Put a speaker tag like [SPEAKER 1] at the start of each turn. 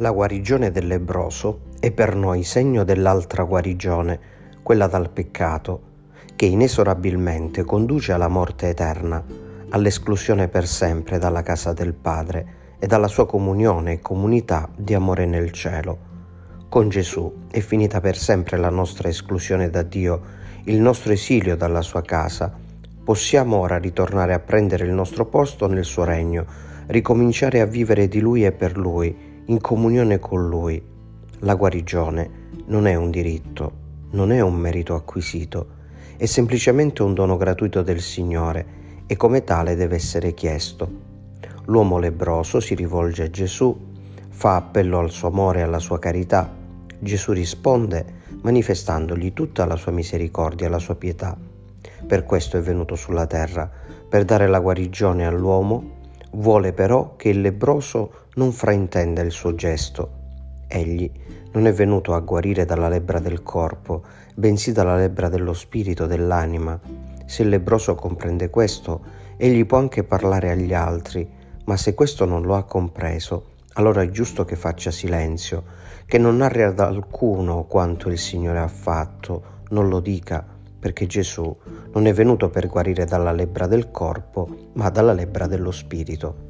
[SPEAKER 1] La guarigione del lebroso è per noi segno dell'altra guarigione, quella dal peccato, che inesorabilmente conduce alla morte eterna, all'esclusione per sempre dalla casa del Padre e dalla sua comunione e comunità di amore nel cielo. Con Gesù è finita per sempre la nostra esclusione da Dio, il nostro esilio dalla sua casa. Possiamo ora ritornare a prendere il nostro posto nel suo regno, ricominciare a vivere di Lui e per Lui, in comunione con Lui. La guarigione non è un diritto, non è un merito acquisito, è semplicemente un dono gratuito del Signore e come tale deve essere chiesto. L'uomo lebroso si rivolge a Gesù, fa appello al suo amore e alla sua carità. Gesù risponde manifestandogli tutta la sua misericordia e la sua pietà. Per questo è venuto sulla terra, per dare la guarigione all'uomo Vuole però che il lebroso non fraintenda il suo gesto. Egli non è venuto a guarire dalla lebbra del corpo, bensì dalla lebbra dello spirito, dell'anima. Se il lebroso comprende questo, egli può anche parlare agli altri, ma se questo non lo ha compreso, allora è giusto che faccia silenzio, che non narri ad alcuno quanto il Signore ha fatto, non lo dica, perché Gesù non è venuto per guarire dalla lebbra del corpo, ma dalla lebbra dello spirito.